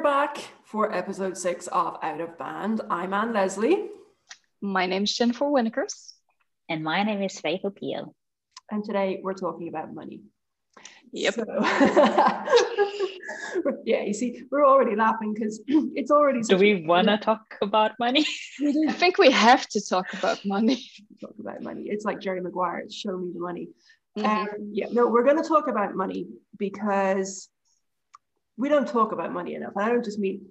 we're back for episode six of Out of Band. I'm Anne Leslie. My name's Jennifer Wennekers. And my name is Faith Opiyo. And today we're talking about money. Yep. So, yeah, you see, we're already laughing because it's already. Do we want to talk about money? I think we have to talk about money. Talk about money. It's like Jerry Maguire. Show me the money. Mm-hmm. Um, yeah, no, we're going to talk about money because we don't talk about money enough. And I don't just mean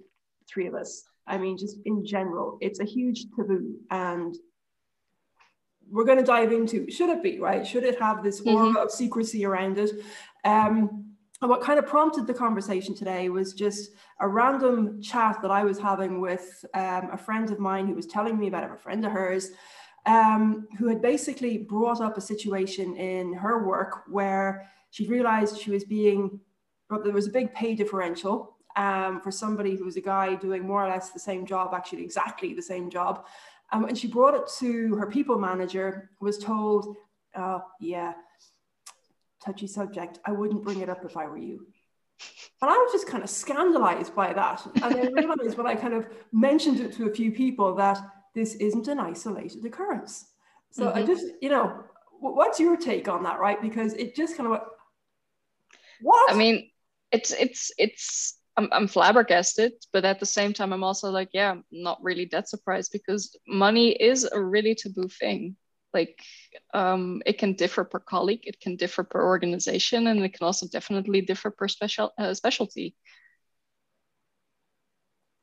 three of us. I mean, just in general, it's a huge taboo. And we're going to dive into should it be, right? Should it have this aura mm-hmm. of secrecy around it? Um, and what kind of prompted the conversation today was just a random chat that I was having with um, a friend of mine who was telling me about it, a friend of hers, um, who had basically brought up a situation in her work where she realized she was being but there was a big pay differential um, for somebody who was a guy doing more or less the same job, actually exactly the same job. Um, and she brought it to her people manager, was told, oh, yeah, touchy subject. I wouldn't bring it up if I were you. And I was just kind of scandalized by that. And I realized when I kind of mentioned it to a few people that this isn't an isolated occurrence. So mm-hmm. I just, you know, what's your take on that, right? Because it just kind of went, what? I mean, it's it's it's I'm, I'm flabbergasted but at the same time i'm also like yeah I'm not really that surprised because money is a really taboo thing. Like um, it can differ per colleague it can differ per organization and it can also definitely differ per special uh, specialty.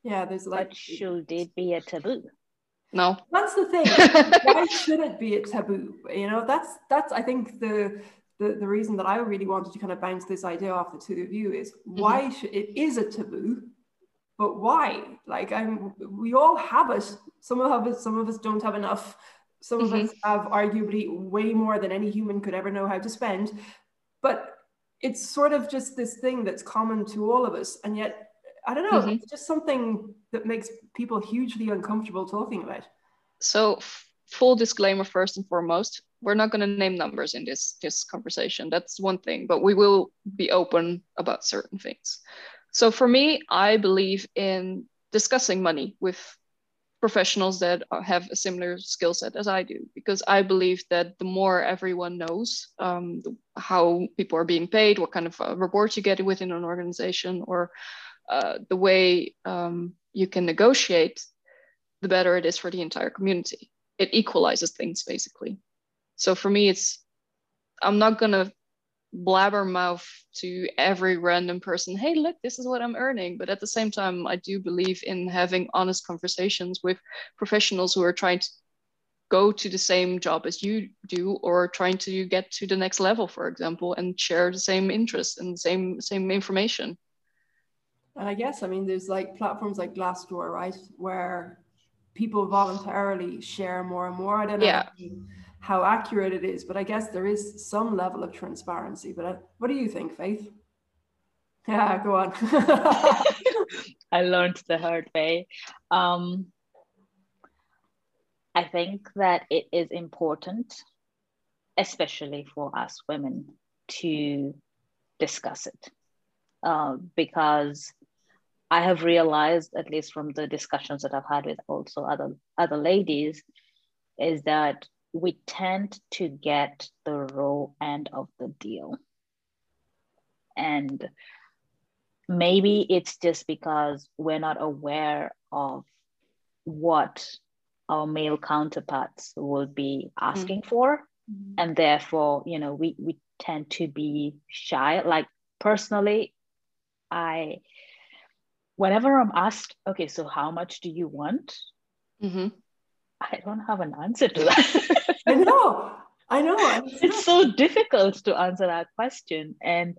Yeah there's like but should it be a taboo? No. That's the thing. Why should it be a taboo? You know that's that's i think the the, the reason that I really wanted to kind of bounce this idea off the two of you is mm-hmm. why mm-hmm. should, it is a taboo, but why? Like I'm, we all have it. Some of us, some of us don't have enough. Some mm-hmm. of us have arguably way more than any human could ever know how to spend. But it's sort of just this thing that's common to all of us, and yet I don't know. Mm-hmm. It's just something that makes people hugely uncomfortable talking about. So, full disclaimer first and foremost we're not going to name numbers in this this conversation. That's one thing but we will be open about certain things. So for me i believe in discussing money with professionals that have a similar skill set as i do because i believe that the more everyone knows um, how people are being paid what kind of rewards you get within an organization or uh, the way um, you can negotiate the better it is for the entire community. It equalizes things basically so for me, it's I'm not gonna blabbermouth to every random person, hey, look, this is what I'm earning. But at the same time, I do believe in having honest conversations with professionals who are trying to go to the same job as you do or trying to get to the next level, for example, and share the same interests and the same same information. And I guess I mean there's like platforms like Glassdoor, right, where people voluntarily share more and more. I don't know. Yeah how accurate it is, but I guess there is some level of transparency. But uh, what do you think, Faith? Yeah, go on. I learned the hard way. Um, I think that it is important, especially for us women, to discuss it uh, because I have realized, at least from the discussions that I've had with also other other ladies, is that we tend to get the raw end of the deal. And maybe it's just because we're not aware of what our male counterparts will be asking mm-hmm. for. Mm-hmm. And therefore, you know, we, we tend to be shy. Like personally, I, whenever I'm asked, okay, so how much do you want? Mm-hmm. I don't have an answer to that. I know. I know. It's so difficult to answer that question. And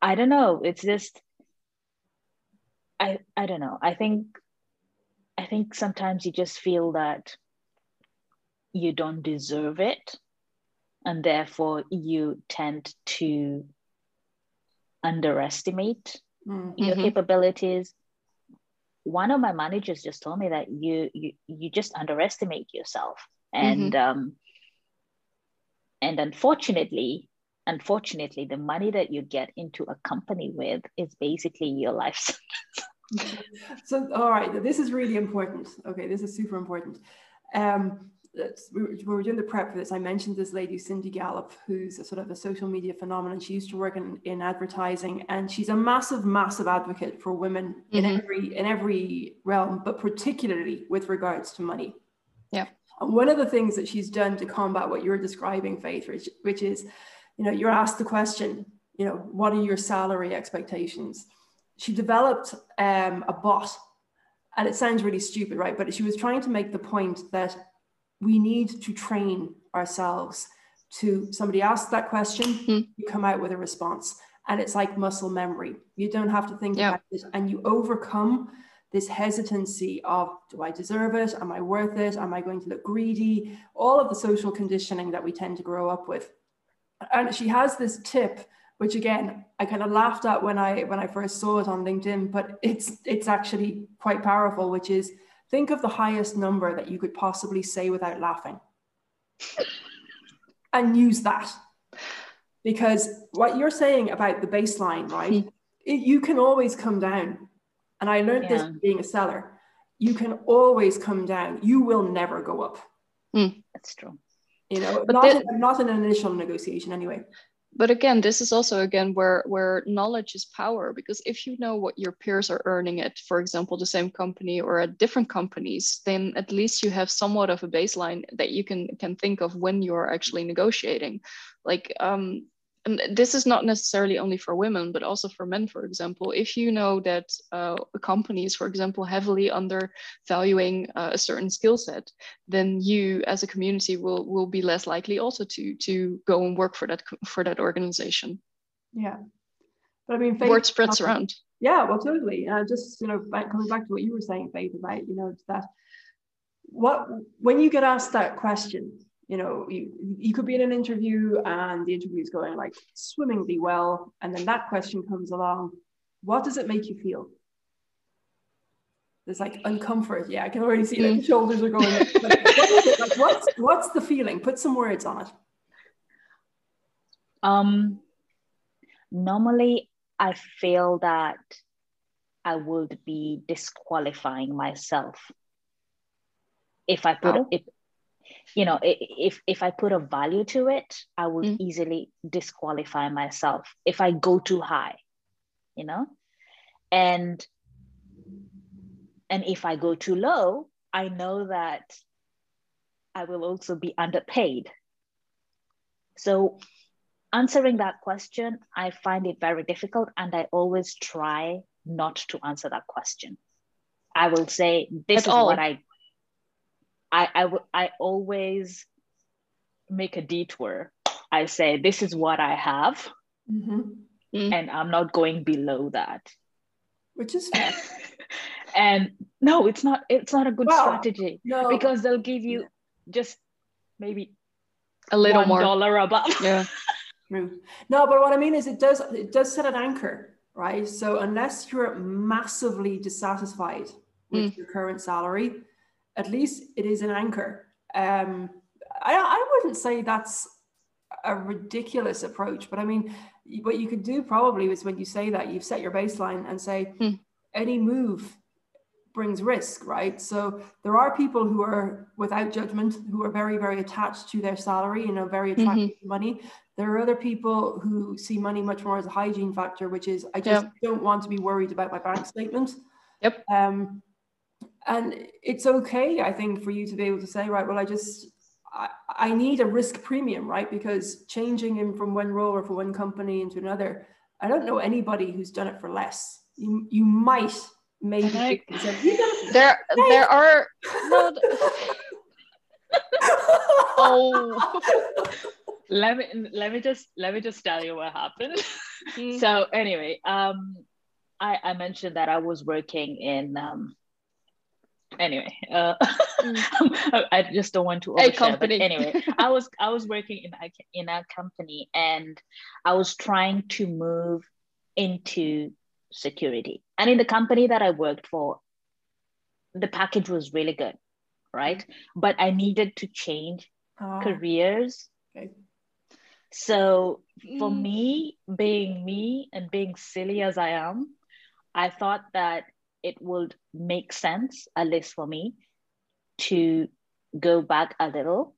I don't know. It's just I I don't know. I think I think sometimes you just feel that you don't deserve it. And therefore you tend to underestimate mm-hmm. your capabilities one of my managers just told me that you you you just underestimate yourself. And mm-hmm. um and unfortunately unfortunately the money that you get into a company with is basically your life so all right this is really important. Okay this is super important. Um we were doing the prep for this, I mentioned this lady, Cindy Gallop, who's a sort of a social media phenomenon. She used to work in, in advertising and she's a massive, massive advocate for women mm-hmm. in every in every realm, but particularly with regards to money. Yeah. And one of the things that she's done to combat what you're describing, Faith, which, which is, you know, you're asked the question, you know, what are your salary expectations? She developed um, a bot and it sounds really stupid, right? But she was trying to make the point that we need to train ourselves to somebody asks that question, mm-hmm. you come out with a response. And it's like muscle memory. You don't have to think about it and you overcome this hesitancy of do I deserve it? Am I worth it? Am I going to look greedy? All of the social conditioning that we tend to grow up with. And she has this tip, which again I kind of laughed at when I when I first saw it on LinkedIn, but it's it's actually quite powerful, which is Think of the highest number that you could possibly say without laughing and use that. Because what you're saying about the baseline, right? It, you can always come down. And I learned yeah. this being a seller. You can always come down. You will never go up. Mm, that's true. You know, but not, the, in, not in an initial negotiation anyway but again this is also again where where knowledge is power because if you know what your peers are earning at for example the same company or at different companies then at least you have somewhat of a baseline that you can can think of when you're actually negotiating. Like um and this is not necessarily only for women, but also for men, for example. If you know that uh, companies, for example, heavily undervaluing uh, a certain skill set, then you, as a community, will will be less likely also to to go and work for that for that organization. Yeah, but I mean, Faith, word spreads around. Yeah, well, totally. Uh, just you know, back, coming back to what you were saying, Faith, about you know that what when you get asked that question you know, you, you could be in an interview and the interview is going like swimmingly well. And then that question comes along. What does it make you feel? There's like uncomfort. Yeah, I can already see like the shoulders are going. like, what is it? Like, what's, what's the feeling? Put some words on it. Um, normally, I feel that I would be disqualifying myself if I put it you know if if i put a value to it i will mm. easily disqualify myself if i go too high you know and and if i go too low i know that i will also be underpaid so answering that question i find it very difficult and i always try not to answer that question i will say this At is all. what i I, I, w- I always make a detour. I say, this is what I have, mm-hmm. mm. and I'm not going below that. Which is fair. and no, it's not. It's not a good well, strategy no. because they'll give you just maybe a little more dollar above. Yeah. no, but what I mean is, it does it does set an anchor, right? So unless you're massively dissatisfied with mm. your current salary, at least it is an anchor. Um, I, I wouldn't say that's a ridiculous approach, but I mean, what you could do probably is when you say that you've set your baseline and say hmm. any move brings risk, right? So there are people who are without judgment, who are very, very attached to their salary, you know, very attracted mm-hmm. to money. There are other people who see money much more as a hygiene factor, which is I just yep. don't want to be worried about my bank statement. Yep. Um, and it's okay i think for you to be able to say right well i just I, I need a risk premium right? Because changing him from one role or from one company into another i don't know anybody who's done it for less. You, you might maybe there there are no, oh. Let me let me just let me just tell you what happened. Mm. so anyway um I, I mentioned that I was working in um, anyway uh, mm. i just don't want to overshare, a company anyway i was i was working in a, in a company and i was trying to move into security and in the company that i worked for the package was really good right but i needed to change oh. careers okay. so for mm. me being me and being silly as i am i thought that it would make sense, at least for me, to go back a little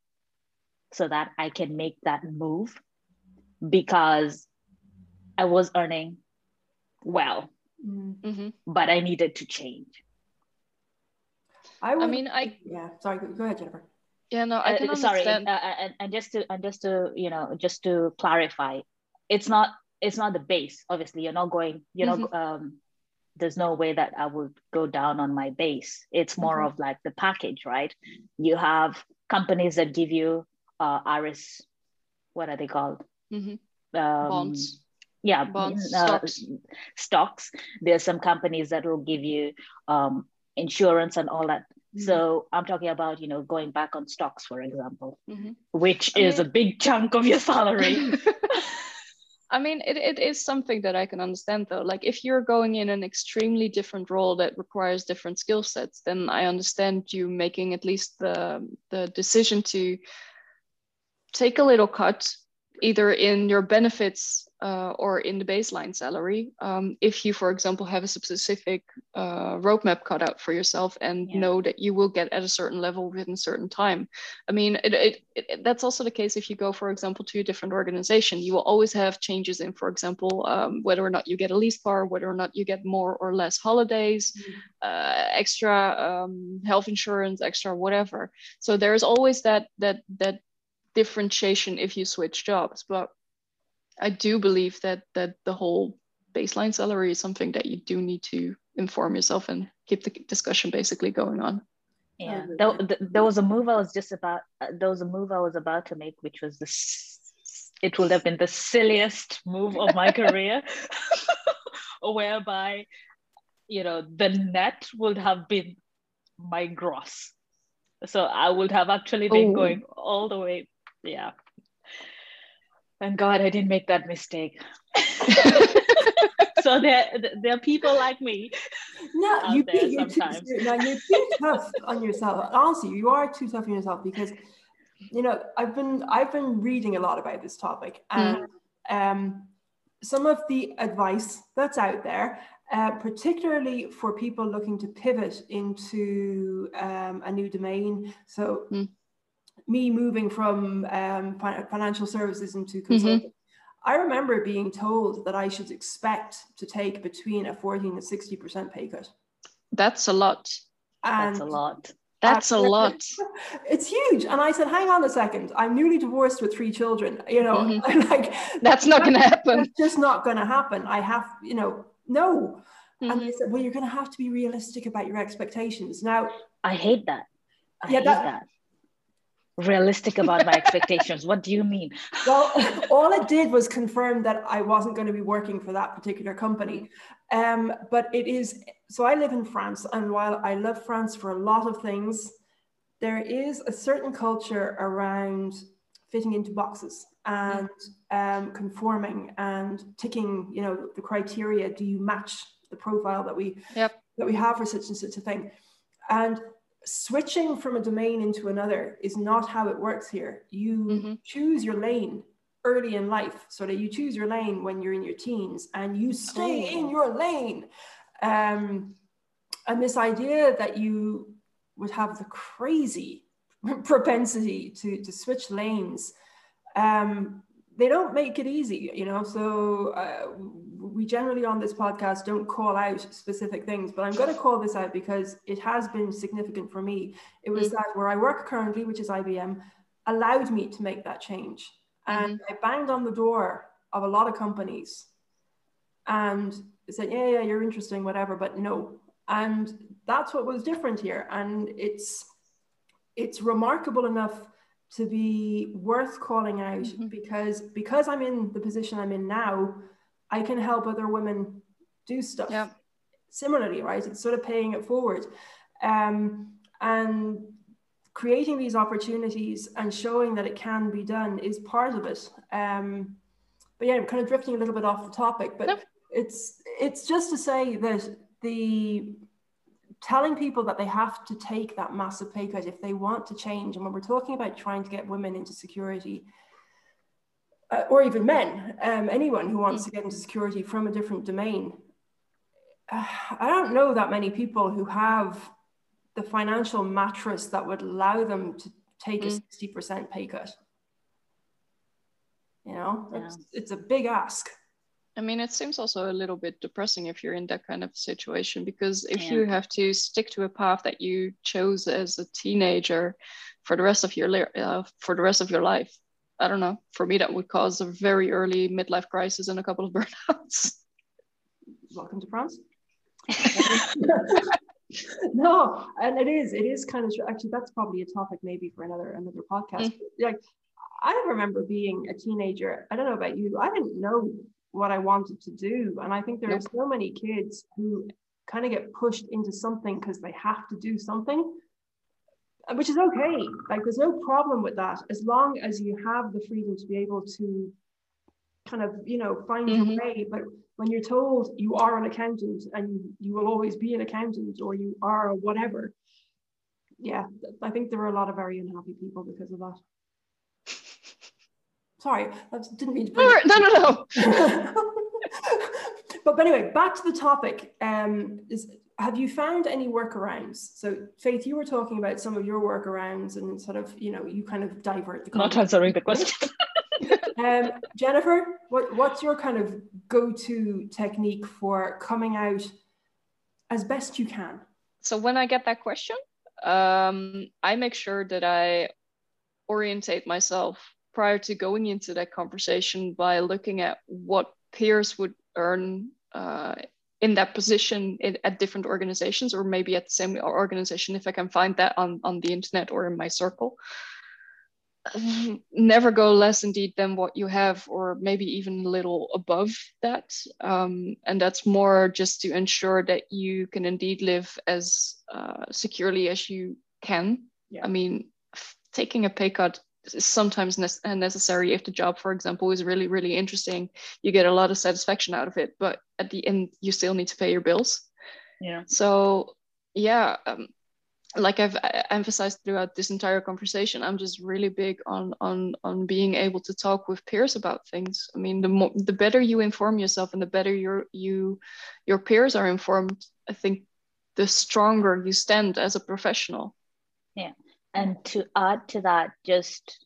so that I can make that move because I was earning well, mm-hmm. but I needed to change. I, would, I mean, I yeah. Sorry, go ahead, Jennifer. Yeah, no, I can uh, sorry, understand. Uh, and, and just to and just to you know just to clarify, it's not it's not the base. Obviously, you're not going. You know, mm-hmm. um, there's no way that I would go down on my base. It's more mm-hmm. of like the package, right? You have companies that give you uh, RS, what are they called? Mm-hmm. Um, Bonds. Yeah, bonds, uh, stocks. stocks. There's some companies that will give you um, insurance and all that. Mm-hmm. So I'm talking about, you know, going back on stocks, for example, mm-hmm. which I is a big chunk of your salary. I mean, it, it is something that I can understand though. Like if you're going in an extremely different role that requires different skill sets, then I understand you making at least the, the decision to take a little cut either in your benefits uh, or in the baseline salary um, if you for example have a specific uh, roadmap cut out for yourself and yeah. know that you will get at a certain level within a certain time i mean it, it, it, that's also the case if you go for example to a different organization you will always have changes in for example um, whether or not you get a lease car whether or not you get more or less holidays mm-hmm. uh, extra um, health insurance extra whatever so there's always that that that differentiation if you switch jobs but i do believe that that the whole baseline salary is something that you do need to inform yourself and keep the discussion basically going on. Yeah. There, there was a move i was just about uh, there was a move i was about to make which was this it would have been the silliest move of my career whereby you know the net would have been my gross. So i would have actually been oh. going all the way yeah. Thank God I didn't make that mistake. so there, there are people like me. No, you be, you're. Too, no, you're too tough on yourself. Honestly, you are too tough on yourself because, you know, I've been I've been reading a lot about this topic and mm. um, some of the advice that's out there, uh, particularly for people looking to pivot into um, a new domain. So. Mm me moving from um, financial services into mm-hmm. consulting, mm-hmm. I remember being told that I should expect to take between a 14 and 60% pay cut. That's a lot. And That's a lot. That's a lot. It's huge. And I said, hang on a second. I'm newly divorced with three children. You know, mm-hmm. like that's not gonna happen. It's just not gonna happen. I have, you know, no. Mm-hmm. And they said, well, you're gonna have to be realistic about your expectations. Now I hate that. I yeah, hate that, that realistic about my expectations. What do you mean? Well, all it did was confirm that I wasn't going to be working for that particular company. Um, but it is so I live in France, and while I love France for a lot of things, there is a certain culture around fitting into boxes and um, conforming and ticking, you know, the criteria. Do you match the profile that we yep. that we have for such and such a thing? And switching from a domain into another is not how it works here. You mm-hmm. choose your lane early in life so that you choose your lane when you're in your teens and you stay oh. in your lane. Um, and this idea that you would have the crazy propensity to, to switch lanes, um, they don't make it easy, you know. So uh, we generally on this podcast don't call out specific things, but I'm going to call this out because it has been significant for me. It was mm-hmm. that where I work currently, which is IBM, allowed me to make that change. And mm-hmm. I banged on the door of a lot of companies and said, yeah, yeah, you're interesting, whatever, but no. And that's what was different here. And it's it's remarkable enough to be worth calling out mm-hmm. because because I'm in the position I'm in now, I can help other women do stuff yeah. similarly, right? It's sort of paying it forward. Um, and creating these opportunities and showing that it can be done is part of it. Um, but yeah, I'm kind of drifting a little bit off the topic, but it's it's just to say that the telling people that they have to take that massive pay cut if they want to change, and when we're talking about trying to get women into security, uh, or even men, um, anyone who wants mm. to get into security from a different domain, uh, I don't know that many people who have the financial mattress that would allow them to take mm. a 60% pay cut. You know, yeah. it's, it's a big ask. I mean, it seems also a little bit depressing if you're in that kind of situation because if yeah. you have to stick to a path that you chose as a teenager for the rest of your uh, for the rest of your life, I don't know. For me, that would cause a very early midlife crisis and a couple of burnouts. Welcome to France. no, and it is, it is kind of actually that's probably a topic maybe for another another podcast. Mm. Like I remember being a teenager. I don't know about you. I didn't know what I wanted to do, and I think there nope. are so many kids who kind of get pushed into something because they have to do something, which is okay. Like there's no problem with that as long as you have the freedom to be able to kind of you know find mm-hmm. your way. But when you're told you are an accountant and you will always be an accountant or you are whatever, yeah, I think there are a lot of very unhappy people because of that. Sorry, I didn't mean to. No, no, no, no. but, but anyway, back to the topic. Um, is have you found any workarounds? So, Faith, you were talking about some of your workarounds and sort of, you know, you kind of divert the. Not answering the question. um, Jennifer, what, what's your kind of go-to technique for coming out as best you can? So when I get that question, um, I make sure that I orientate myself prior to going into that conversation by looking at what peers would earn uh, in that position in, at different organizations or maybe at the same organization if I can find that on, on the internet or in my circle. Never go less indeed than what you have or maybe even a little above that. Um, and that's more just to ensure that you can indeed live as uh, securely as you can. Yeah. i mean taking a pay cut sometimes ne- necessary if the job for example is really really interesting you get a lot of satisfaction out of it but at the end you still need to pay your bills yeah so yeah um, like I've emphasized throughout this entire conversation, I'm just really big on on on being able to talk with peers about things. I mean, the more the better you inform yourself, and the better your you your peers are informed, I think, the stronger you stand as a professional. Yeah, and to add to that, just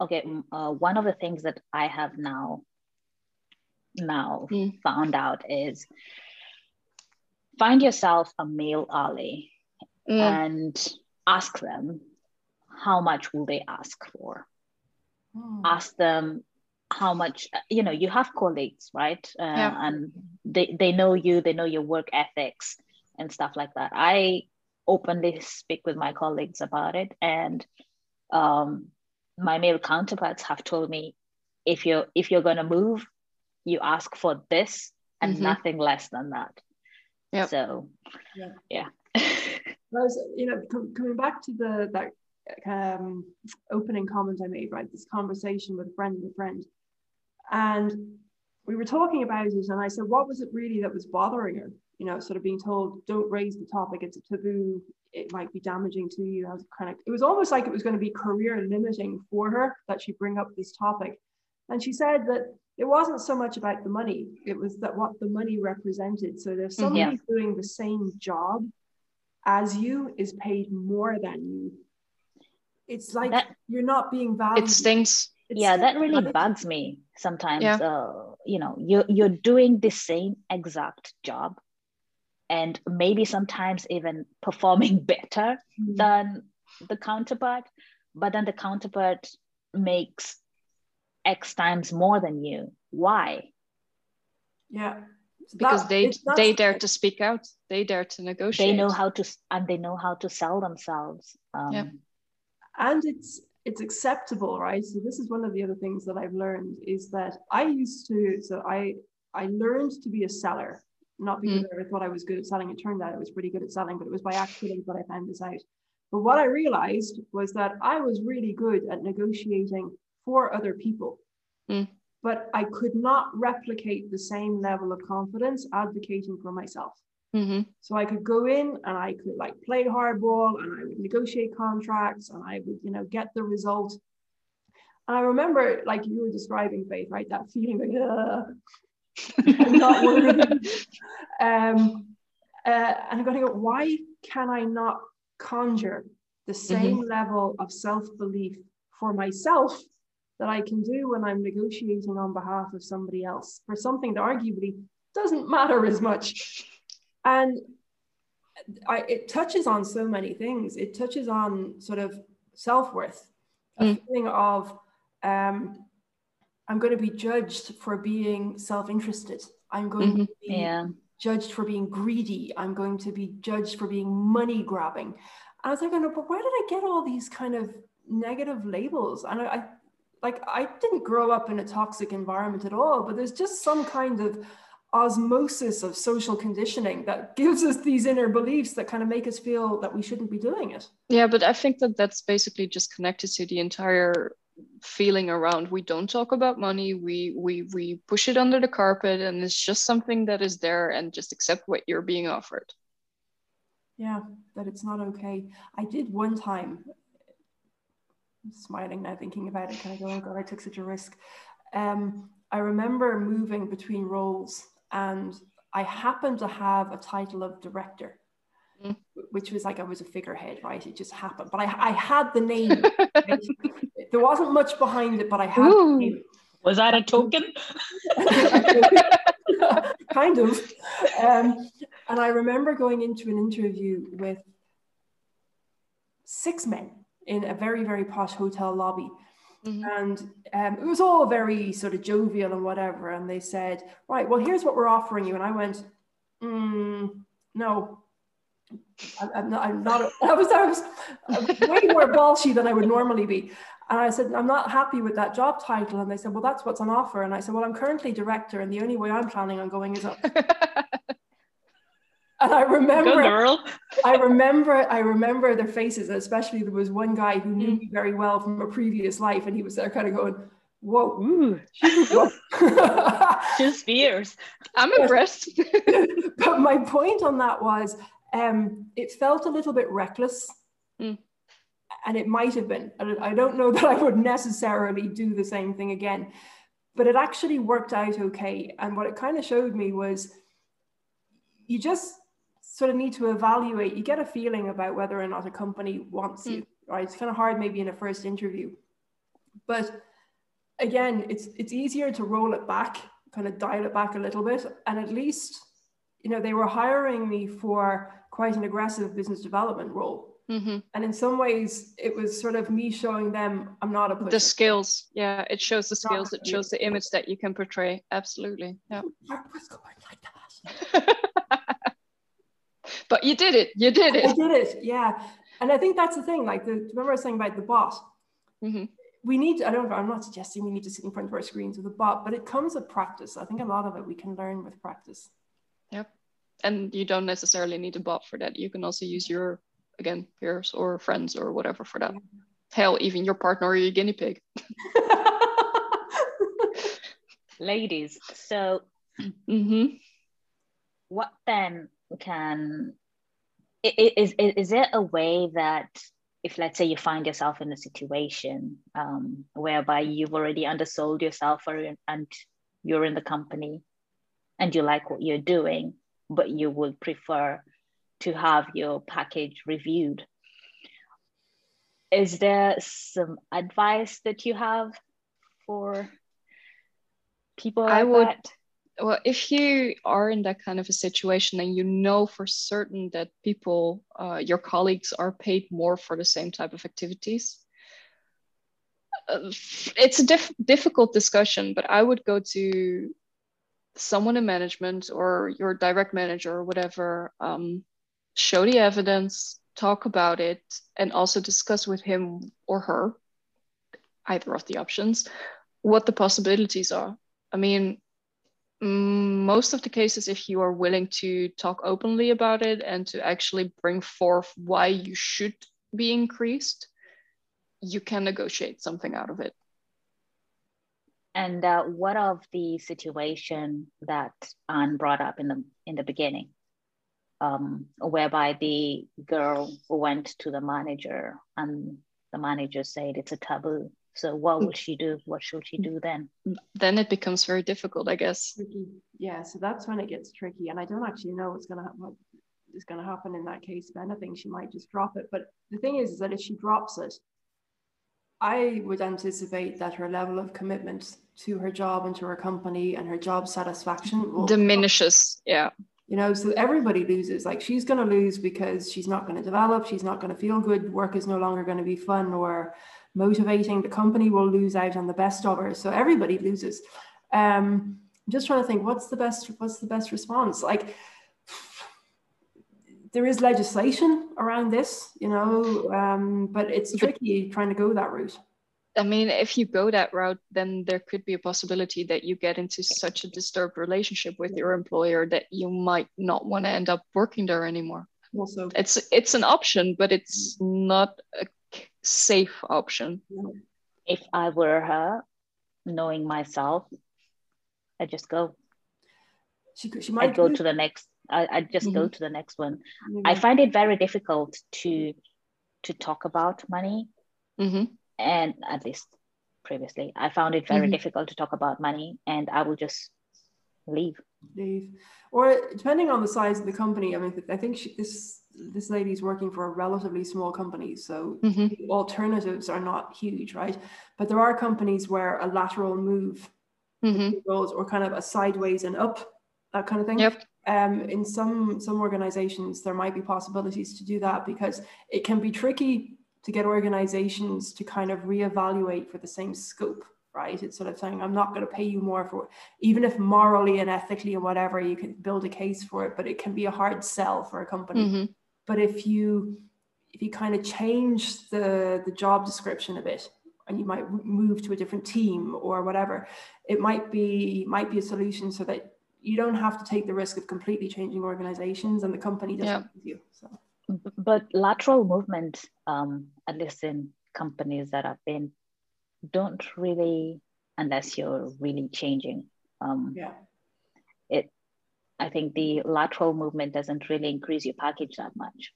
okay, uh, one of the things that I have now now mm. found out is find yourself a male ally mm. and ask them how much will they ask for mm. ask them how much you know you have colleagues right uh, yeah. and they, they know you they know your work ethics and stuff like that i openly speak with my colleagues about it and um, my male counterparts have told me if you're if you're going to move you ask for this and mm-hmm. nothing less than that yep. so yeah, yeah. Was, you know, com- coming back to the that um, opening comment I made, right? This conversation with a friend and a friend, and we were talking about it, and I said, what was it really that was bothering her? You know, sort of being told, don't raise the topic; it's a taboo. It might be damaging to you. I was kind of, it was almost like it was going to be career limiting for her that she bring up this topic, and she said that it wasn't so much about the money; it was that what the money represented. So there's mm-hmm. somebody doing the same job as you is paid more than you. It's like that, you're not being valued. It stinks. It's yeah, that really bugs me sometimes. Yeah. Uh, you know, you're you're doing the same exact job, and maybe sometimes even performing better mm-hmm. than the counterpart, but then the counterpart makes X times more than you. Why? Yeah because they they dare to speak out they dare to negotiate they know how to and they know how to sell themselves um, yeah. and it's it's acceptable right so this is one of the other things that i've learned is that i used to so i i learned to be a seller not because mm. i thought i was good at selling it turned out i was pretty good at selling but it was by accident that i found this out but what i realized was that i was really good at negotiating for other people mm but I could not replicate the same level of confidence advocating for myself. Mm-hmm. So I could go in and I could like play hardball and I would negotiate contracts and I would, you know, get the result. And I remember, like you were describing, Faith, right? That feeling like, Ugh. I'm not worthy. Um, uh, and I'm going to go, why can I not conjure the same mm-hmm. level of self belief for myself that I can do when I'm negotiating on behalf of somebody else for something that arguably doesn't matter as much? And I, it touches on so many things. It touches on sort of self worth, a mm. feeling of um, I'm going to be judged for being self interested. I'm going mm-hmm. to be yeah. judged for being greedy. I'm going to be judged for being money grabbing. And I was like, but where did I get all these kind of negative labels? And I, I like I didn't grow up in a toxic environment at all, but there's just some kind of osmosis of social conditioning that gives us these inner beliefs that kind of make us feel that we shouldn't be doing it. Yeah, but I think that that's basically just connected to the entire feeling around we don't talk about money we we we push it under the carpet and it's just something that is there and just accept what you're being offered yeah that it's not okay i did one time I'm smiling now thinking about it kind of go oh god i took such a risk um, i remember moving between roles and I happened to have a title of director, mm. which was like I was a figurehead, right? It just happened. But I, I had the name. there wasn't much behind it, but I had Ooh. Was that a token? kind of. Um, and I remember going into an interview with six men in a very, very posh hotel lobby. Mm-hmm. And um, it was all very sort of jovial and whatever. And they said, right, well, here's what we're offering you. And I went, mm, no, I, am not, I'm not, I was, I was way more ballsy than I would normally be. And I said, I'm not happy with that job title. And they said, well, that's what's on offer. And I said, well, I'm currently director and the only way I'm planning on going is up. And I remember, I remember, I remember their faces. and Especially there was one guy who knew mm. me very well from a previous life, and he was there, kind of going, "Whoa, Ooh. just fears." I'm impressed. but my point on that was, um, it felt a little bit reckless, mm. And it might have been. I don't know that I would necessarily do the same thing again, but it actually worked out okay. And what it kind of showed me was, you just sort of need to evaluate, you get a feeling about whether or not a company wants mm. you, right? It's kind of hard maybe in a first interview. But again, it's it's easier to roll it back, kind of dial it back a little bit. And at least, you know, they were hiring me for quite an aggressive business development role. Mm-hmm. And in some ways, it was sort of me showing them I'm not a pusher. The skills, yeah, it shows the skills. It shows the image that you can portray. Absolutely, yeah. I was going like that. but you did it. You did it. I did it. Yeah. And I think that's the thing. Like the remember I was saying about the bot. Mm-hmm. We need. I don't. know, I'm not suggesting we need to sit in front of our screens with a bot, but it comes with practice. I think a lot of it we can learn with practice. Yep. And you don't necessarily need a bot for that. You can also use your again peers or friends or whatever for that. Yeah. Hell, even your partner or your guinea pig. Ladies, so mm-hmm. what then can is, is, is there a way that if let's say you find yourself in a situation um, whereby you've already undersold yourself or, and you're in the company and you like what you're doing but you would prefer to have your package reviewed is there some advice that you have for people like I would that? well if you are in that kind of a situation and you know for certain that people uh, your colleagues are paid more for the same type of activities uh, it's a diff- difficult discussion but i would go to someone in management or your direct manager or whatever um, show the evidence talk about it and also discuss with him or her either of the options what the possibilities are i mean most of the cases, if you are willing to talk openly about it and to actually bring forth why you should be increased, you can negotiate something out of it. And uh, what of the situation that Anne brought up in the in the beginning, um, whereby the girl went to the manager and the manager said it's a taboo. So what will she do? What should she do then? Then it becomes very difficult, I guess. Tricky. Yeah, so that's when it gets tricky. And I don't actually know what's gonna what is gonna happen in that case. If anything, she might just drop it. But the thing is, is that if she drops it, I would anticipate that her level of commitment to her job and to her company and her job satisfaction will diminishes. Yeah. You know, so everybody loses. Like she's going to lose because she's not going to develop, she's not going to feel good, work is no longer going to be fun or motivating. The company will lose out on the best of her. So everybody loses. Um, I'm just trying to think what's the best what's the best response? Like there is legislation around this, you know, um, but it's tricky trying to go that route. I mean, if you go that route, then there could be a possibility that you get into such a disturbed relationship with your employer that you might not want to end up working there anymore. Also, it's it's an option, but it's not a safe option. If I were her, knowing myself, I just go. She, she might I'd go to the next I, I just mm-hmm. go to the next one. Mm-hmm. I find it very difficult to to talk about money, mm-hmm. And at least previously, I found it very mm-hmm. difficult to talk about money, and I will just leave. Leave, or depending on the size of the company. I mean, I think she, this this lady's working for a relatively small company, so mm-hmm. alternatives are not huge, right? But there are companies where a lateral move mm-hmm. goes, or kind of a sideways and up, that kind of thing. Yep um, in some some organizations there might be possibilities to do that because it can be tricky to get organizations to kind of reevaluate for the same scope right it's sort of saying i'm not going to pay you more for even if morally and ethically and whatever you can build a case for it but it can be a hard sell for a company mm-hmm. but if you if you kind of change the the job description a bit and you might move to a different team or whatever it might be might be a solution so that you don't have to take the risk of completely changing organizations and the company doesn't yeah. you so but lateral movement um, at least in companies that I've been don't really unless you're really changing um, yeah. it i think the lateral movement doesn't really increase your package that much.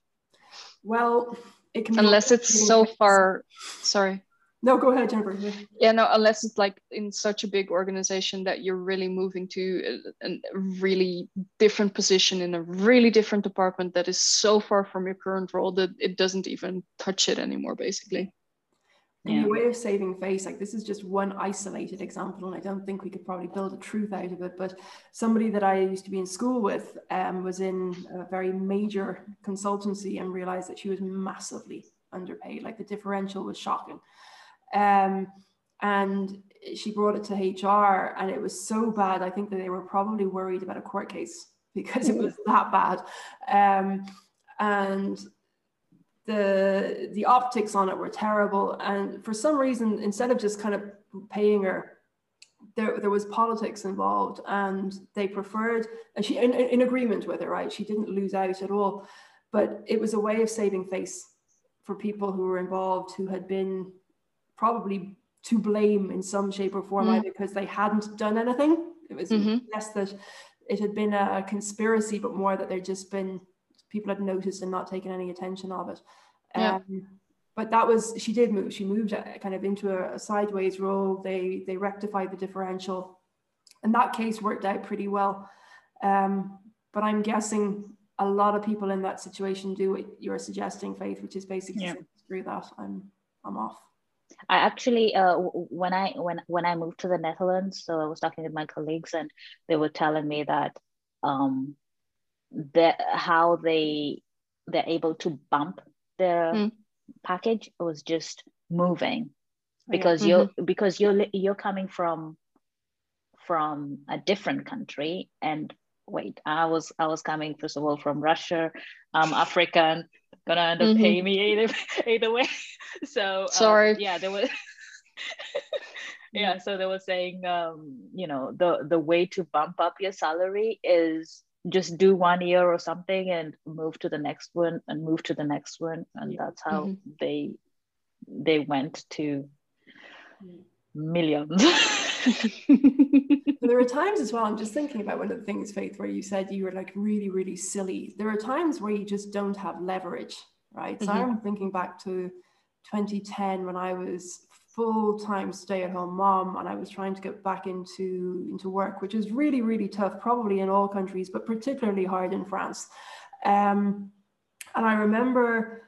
Well it can unless it's so far sorry no, go ahead, Jennifer. Yeah, no, unless it's like in such a big organization that you're really moving to a, a, really different position in a really different department that is so far from your current role that it doesn't even touch it anymore, basically. Yeah. a way of saving face, like this is just one isolated example, and I don't think we could probably build a truth out of it. But somebody that I used to be in school with um, was in a very major consultancy and realized that she was massively underpaid. Like the differential was shocking. Um, and she brought it to HR, and it was so bad. I think that they were probably worried about a court case because it was that bad. Um, and the the optics on it were terrible. And for some reason, instead of just kind of paying her, there, there was politics involved, and they preferred, and she in, in agreement with it, right? She didn't lose out at all, but it was a way of saving face for people who were involved who had been probably to blame in some shape or form mm. because they hadn't done anything. It was mm-hmm. less that it had been a conspiracy, but more that there'd just been people had noticed and not taken any attention of it. Yeah. Um, but that was she did move. She moved uh, kind of into a, a sideways role. They they rectified the differential, and that case worked out pretty well. Um, but I'm guessing a lot of people in that situation do what you're suggesting, Faith, which is basically yeah. screw that. I'm I'm off. I actually, uh, when I when when I moved to the Netherlands, so I was talking with my colleagues, and they were telling me that um, that how they they're able to bump their mm. package was just moving because yeah. you're mm-hmm. because you're you're coming from from a different country and wait i was i was coming first of all from russia i'm african gonna end up mm-hmm. paying me either either way. So um, sorry. Um, yeah, there was. yeah, so they were saying, um, you know, the the way to bump up your salary is just do one year or something and move to the next one and move to the next one, and that's how mm-hmm. they they went to millions. there are times as well, I'm just thinking about one of the things, Faith, where you said you were like really, really silly. There are times where you just don't have leverage, right? Mm-hmm. So I'm thinking back to 2010 when I was full-time stay-at-home mom and I was trying to get back into into work, which is really really tough, probably in all countries, but particularly hard in France. Um, and I remember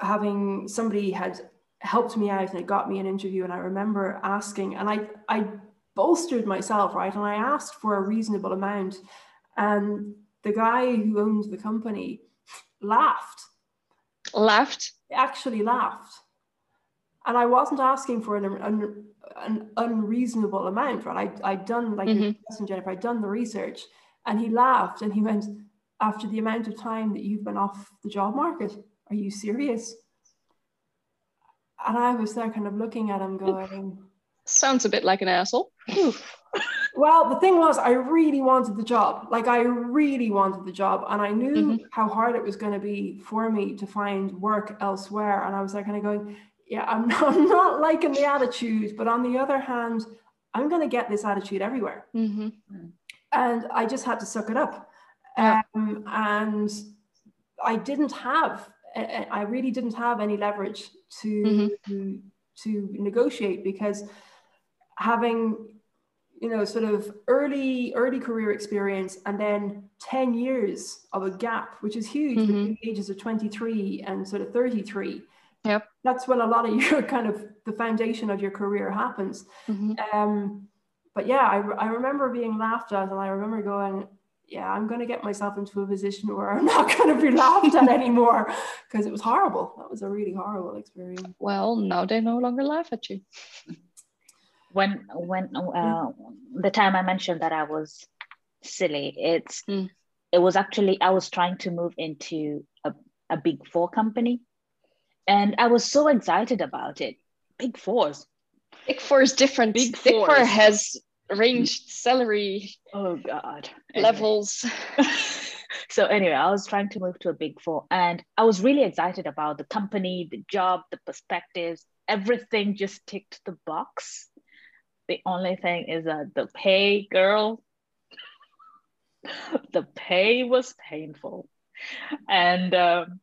having somebody had helped me out and it got me an interview, and I remember asking, and I I bolstered myself right, and I asked for a reasonable amount, and the guy who owned the company laughed. Laughed. Actually laughed and I wasn't asking for an, an, an unreasonable amount, right? I, I'd done, like mm-hmm. Jennifer, I'd done the research and he laughed and he went, after the amount of time that you've been off the job market, are you serious? And I was there kind of looking at him going, Sounds a bit like an asshole. well, the thing was, I really wanted the job. Like, I really wanted the job. And I knew mm-hmm. how hard it was going to be for me to find work elsewhere. And I was there kind of going, yeah, I'm not, I'm not liking the attitude, but on the other hand, I'm going to get this attitude everywhere. Mm-hmm. And I just had to suck it up. Yeah. Um, and I didn't have, I really didn't have any leverage to, mm-hmm. to, to negotiate because having, you know, sort of early, early career experience and then 10 years of a gap, which is huge mm-hmm. between the ages of 23 and sort of 33 Yep. That's when a lot of your kind of the foundation of your career happens. Mm-hmm. Um, but yeah, I, I remember being laughed at, and I remember going, yeah, I'm going to get myself into a position where I'm not going to be laughed at anymore because it was horrible. That was a really horrible experience. Well, now they no longer laugh at you. When when uh, the time I mentioned that I was silly, it's mm. it was actually I was trying to move into a, a big four company and I was so excited about it. Big Fours. Big Four is different. Big, Big Four has ranged salary. Oh God. Levels. so anyway, I was trying to move to a Big Four, and I was really excited about the company, the job, the perspectives. Everything just ticked the box. The only thing is that the pay, girl. the pay was painful, and. Um,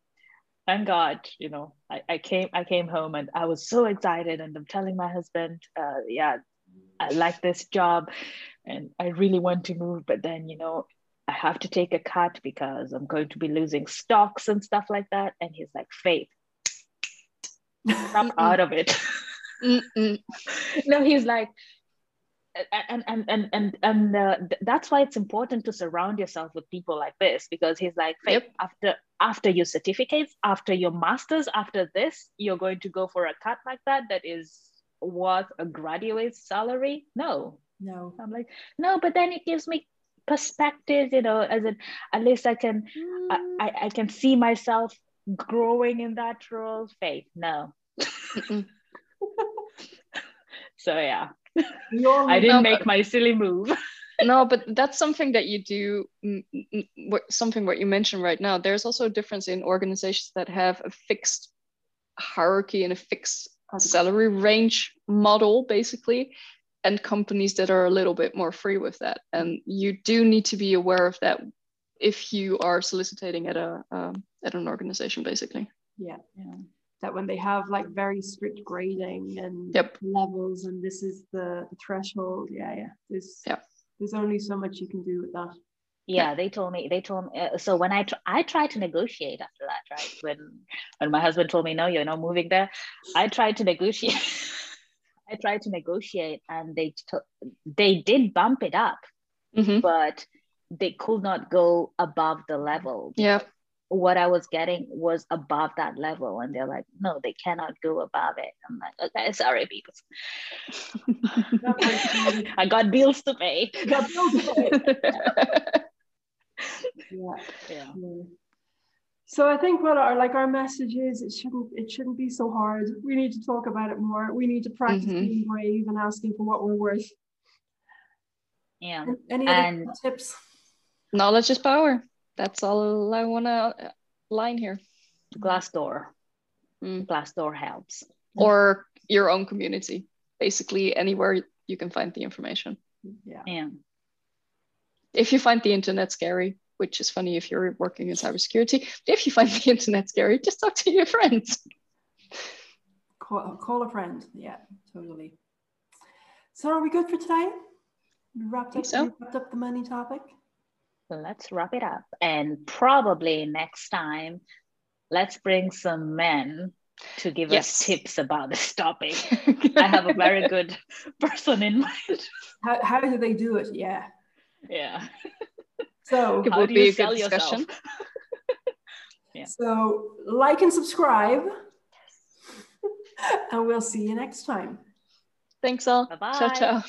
thank God, you know, I, I came I came home and I was so excited and I'm telling my husband, uh, yeah, I like this job and I really want to move, but then you know, I have to take a cut because I'm going to be losing stocks and stuff like that. And he's like, Faith, I'm out of it. no, he's like, and and and and and uh, that's why it's important to surround yourself with people like this because he's like yep. after after your certificates after your masters after this you're going to go for a cut like that that is worth a graduate salary no no i'm like no but then it gives me perspective you know as in at least i can mm. I, I can see myself growing in that role faith no so yeah I didn't make my silly move. no, but that's something that you do. Something what you mentioned right now. There's also a difference in organizations that have a fixed hierarchy and a fixed salary range model, basically, and companies that are a little bit more free with that. And you do need to be aware of that if you are soliciting at a um, at an organization, basically. Yeah. Yeah that when they have like very strict grading and yep. levels and this is the, threshold yeah yeah there's yep. there's only so much you can do with that yeah they told me they told me uh, so when i tr- i tried to negotiate after that right when when my husband told me no you're not moving there i tried to negotiate i tried to negotiate and they t- they did bump it up mm-hmm. but they could not go above the level yeah what I was getting was above that level. And they're like, no, they cannot go above it. I'm like, okay, sorry, people. I got bills to pay. Got bills to pay. Yeah. yeah. yeah. So I think what our like our message is it shouldn't it shouldn't be so hard. We need to talk about it more. We need to practice mm-hmm. being brave and asking for what we're worth. Yeah. Any other and tips? Knowledge is power that's all I want to uh, line here. Glassdoor. Mm. Glassdoor helps. Or your own community, basically anywhere you can find the information. Yeah. yeah. If you find the internet scary, which is funny if you're working in cybersecurity, if you find the internet scary, just talk to your friends. call, call a friend. Yeah, totally. So are we good for today? We wrapped up, so. we wrapped up the money topic. Let's wrap it up. And probably next time, let's bring some men to give Yes. us tips about this topic. I have a very good person in mind. How, how do they do it? Yeah. Yeah. So, It would be you a good discussion. Yeah. so like and subscribe. and we'll see you next time. Thanks all. Bye-bye. Ciao, ciao.